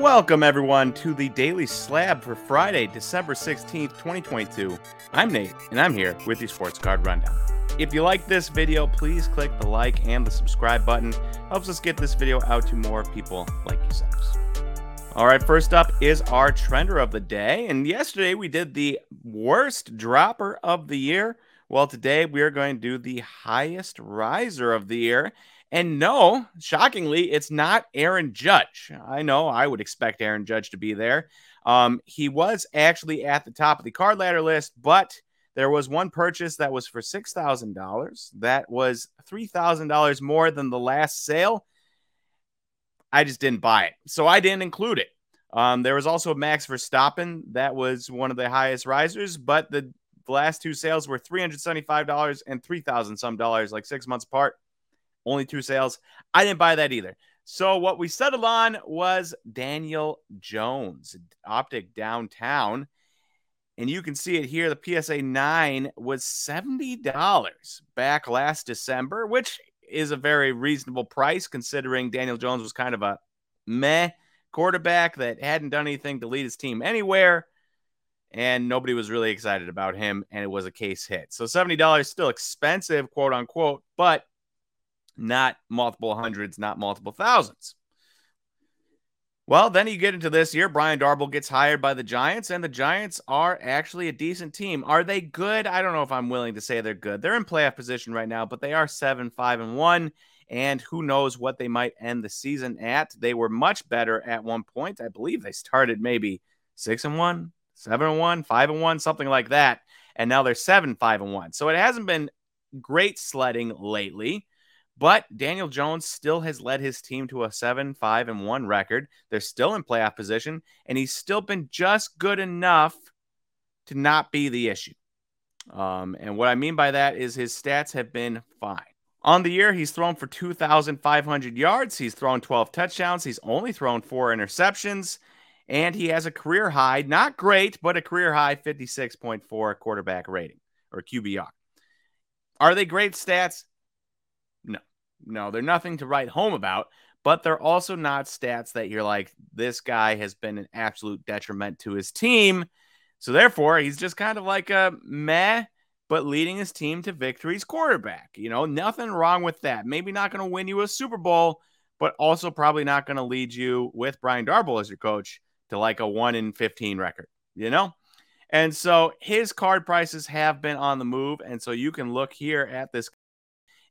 Welcome, everyone, to the Daily Slab for Friday, December 16th, 2022. I'm Nate, and I'm here with your Sports Card Rundown. If you like this video, please click the like and the subscribe button. Helps us get this video out to more people like yourselves. All right, first up is our trender of the day. And yesterday we did the worst dropper of the year. Well, today we are going to do the highest riser of the year. And no, shockingly, it's not Aaron Judge. I know I would expect Aaron Judge to be there. Um, he was actually at the top of the card ladder list, but there was one purchase that was for $6,000. That was $3,000 more than the last sale. I just didn't buy it. So I didn't include it. Um, there was also a Max Verstappen. That was one of the highest risers, but the, the last two sales were $375 and 3,000 some dollars, like six months apart only two sales. I didn't buy that either. So what we settled on was Daniel Jones, Optic Downtown. And you can see it here. The PSA 9 was $70 back last December, which is a very reasonable price considering Daniel Jones was kind of a meh quarterback that hadn't done anything to lead his team anywhere. And nobody was really excited about him. And it was a case hit. So $70 still expensive, quote unquote, but not multiple hundreds, not multiple thousands. Well, then you get into this year. Brian Daboll gets hired by the Giants, and the Giants are actually a decent team. Are they good? I don't know if I'm willing to say they're good. They're in playoff position right now, but they are seven, five, and one. And who knows what they might end the season at? They were much better at one point. I believe they started maybe six and one, seven and one, five and one, something like that. And now they're seven, five, and one. So it hasn't been great sledding lately. But Daniel Jones still has led his team to a 7 5 and 1 record. They're still in playoff position, and he's still been just good enough to not be the issue. Um, and what I mean by that is his stats have been fine. On the year, he's thrown for 2,500 yards. He's thrown 12 touchdowns. He's only thrown four interceptions. And he has a career high, not great, but a career high 56.4 quarterback rating or QBR. Are they great stats? No. They're nothing to write home about, but they're also not stats that you're like, this guy has been an absolute detriment to his team. So therefore, he's just kind of like a meh, but leading his team to victories quarterback. You know, nothing wrong with that. Maybe not going to win you a Super Bowl, but also probably not going to lead you with Brian Daboll as your coach to like a 1 in 15 record, you know? And so his card prices have been on the move. And so you can look here at this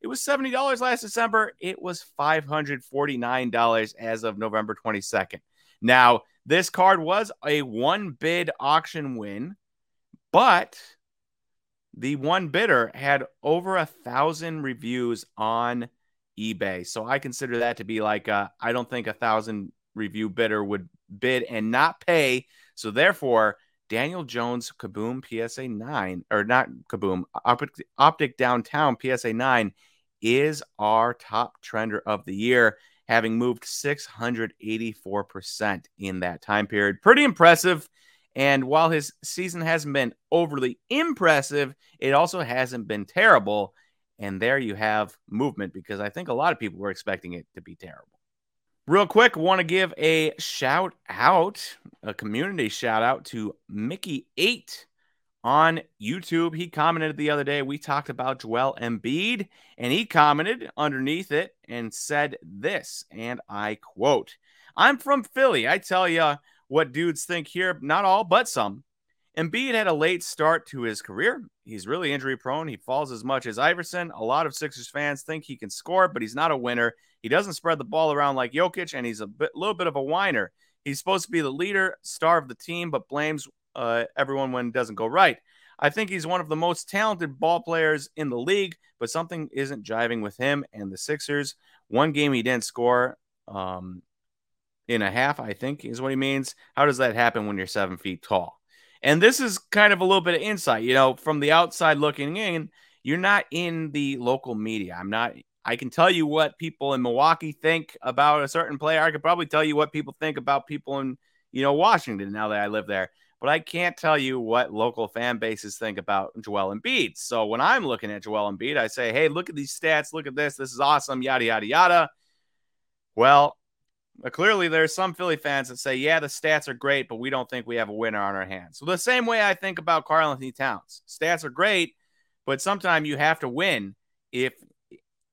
it was $70 last December. It was $549 as of November 22nd. Now, this card was a one bid auction win, but the one bidder had over a thousand reviews on eBay. So I consider that to be like uh, I don't think a thousand review bidder would bid and not pay. So therefore, Daniel Jones Kaboom PSA 9 or not Kaboom Optic, Optic Downtown PSA 9 is our top trender of the year, having moved 684% in that time period. Pretty impressive. And while his season hasn't been overly impressive, it also hasn't been terrible. And there you have movement because I think a lot of people were expecting it to be terrible. Real quick, want to give a shout out, a community shout out to Mickey8 on YouTube. He commented the other day, we talked about Joel Embiid, and he commented underneath it and said this, and I quote, I'm from Philly. I tell you what dudes think here, not all, but some. Embiid had a late start to his career. He's really injury prone. He falls as much as Iverson. A lot of Sixers fans think he can score, but he's not a winner. He doesn't spread the ball around like Jokic, and he's a bit, little bit of a whiner. He's supposed to be the leader, star of the team, but blames uh, everyone when it doesn't go right. I think he's one of the most talented ball players in the league, but something isn't jiving with him and the Sixers. One game he didn't score um, in a half, I think is what he means. How does that happen when you're seven feet tall? And this is kind of a little bit of insight, you know, from the outside looking in. You're not in the local media. I'm not. I can tell you what people in Milwaukee think about a certain player. I could probably tell you what people think about people in, you know, Washington now that I live there but I can't tell you what local fan bases think about Joel Embiid. So when I'm looking at Joel Embiid, I say, hey, look at these stats, look at this, this is awesome, yada, yada, yada. Well, clearly, there's some Philly fans that say, yeah, the stats are great, but we don't think we have a winner on our hands. So, the same way I think about Karl-Anthony Towns. Stats are great, but sometimes you have to win if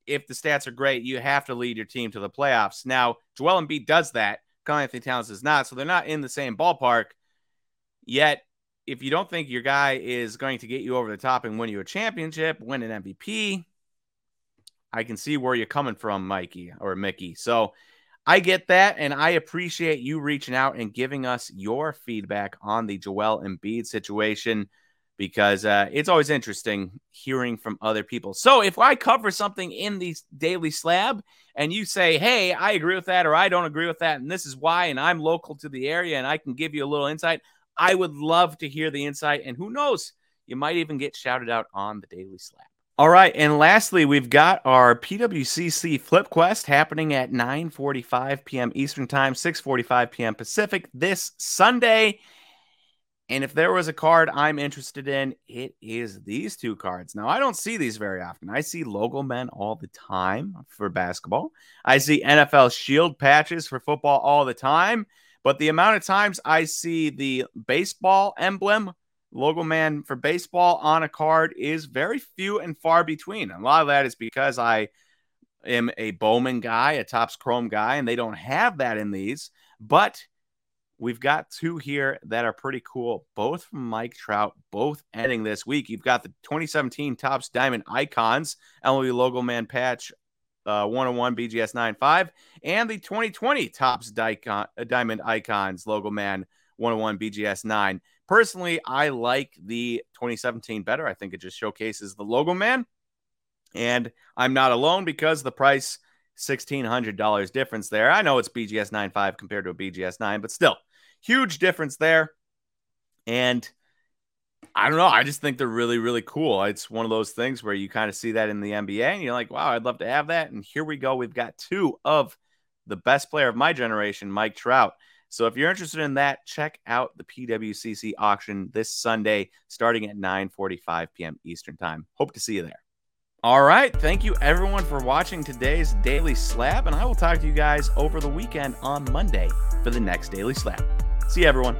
if the stats are great, you have to lead your team to the playoffs. Now, Joel Embiid does that. Karl-Anthony Towns does not. So they're not in the same ballpark. Yet, if you don't think your guy is going to get you over the top and win you a championship, win an MVP, I can see where you're coming from, Mikey or Mickey. So I get that, and I appreciate you reaching out and giving us your feedback on the Joel Embiid situation because uh, it's always interesting hearing from other people. So if I cover something in the daily slab and you say, hey, I agree with that or I don't agree with that, and this is why, and I'm local to the area and I can give you a little insight, I would love to hear the insight. And who knows, you might even get shouted out on the daily slab. All right, and lastly, we've got our PWCC Flip Quest happening at 9:45 p.m. Eastern Time, 6:45 p.m. Pacific this Sunday. And if there was a card I'm interested in, it is these two cards. Now, I don't see these very often. I see logo men all the time for basketball. I see NFL shield patches for football all the time. But the amount of times I see the baseball emblem, logo man for baseball on a card is very few and far between. a lot of that is because I am a Bowman guy, a Topps Chrome guy, and they don't have that in these. But We've got two here that are pretty cool, both from Mike Trout, both ending this week. You've got the 2017 Topps Diamond Icons, MLB Logo Man Patch uh, 101 BGS 95, and the 2020 Topps Dicon, uh, Diamond Icons Logo Man 101 BGS 9. Personally, I like the 2017 better. I think it just showcases the Logo Man. And I'm not alone because the price $1,600 difference there. I know it's BGS 9.5 compared to a BGS 9, but still, huge difference there. And I don't know. I just think they're really, really cool. It's one of those things where you kind of see that in the NBA and you're like, wow, I'd love to have that. And here we go. We've got two of the best player of my generation, Mike Trout. So if you're interested in that, check out the PWCC auction this Sunday starting at 9:45 p.m. Eastern Time. Hope to see you there. All right. Thank you, everyone, for watching today's Daily Slab And I will talk to you guys over the weekend on Monday for the next Daily Slab. See you, everyone.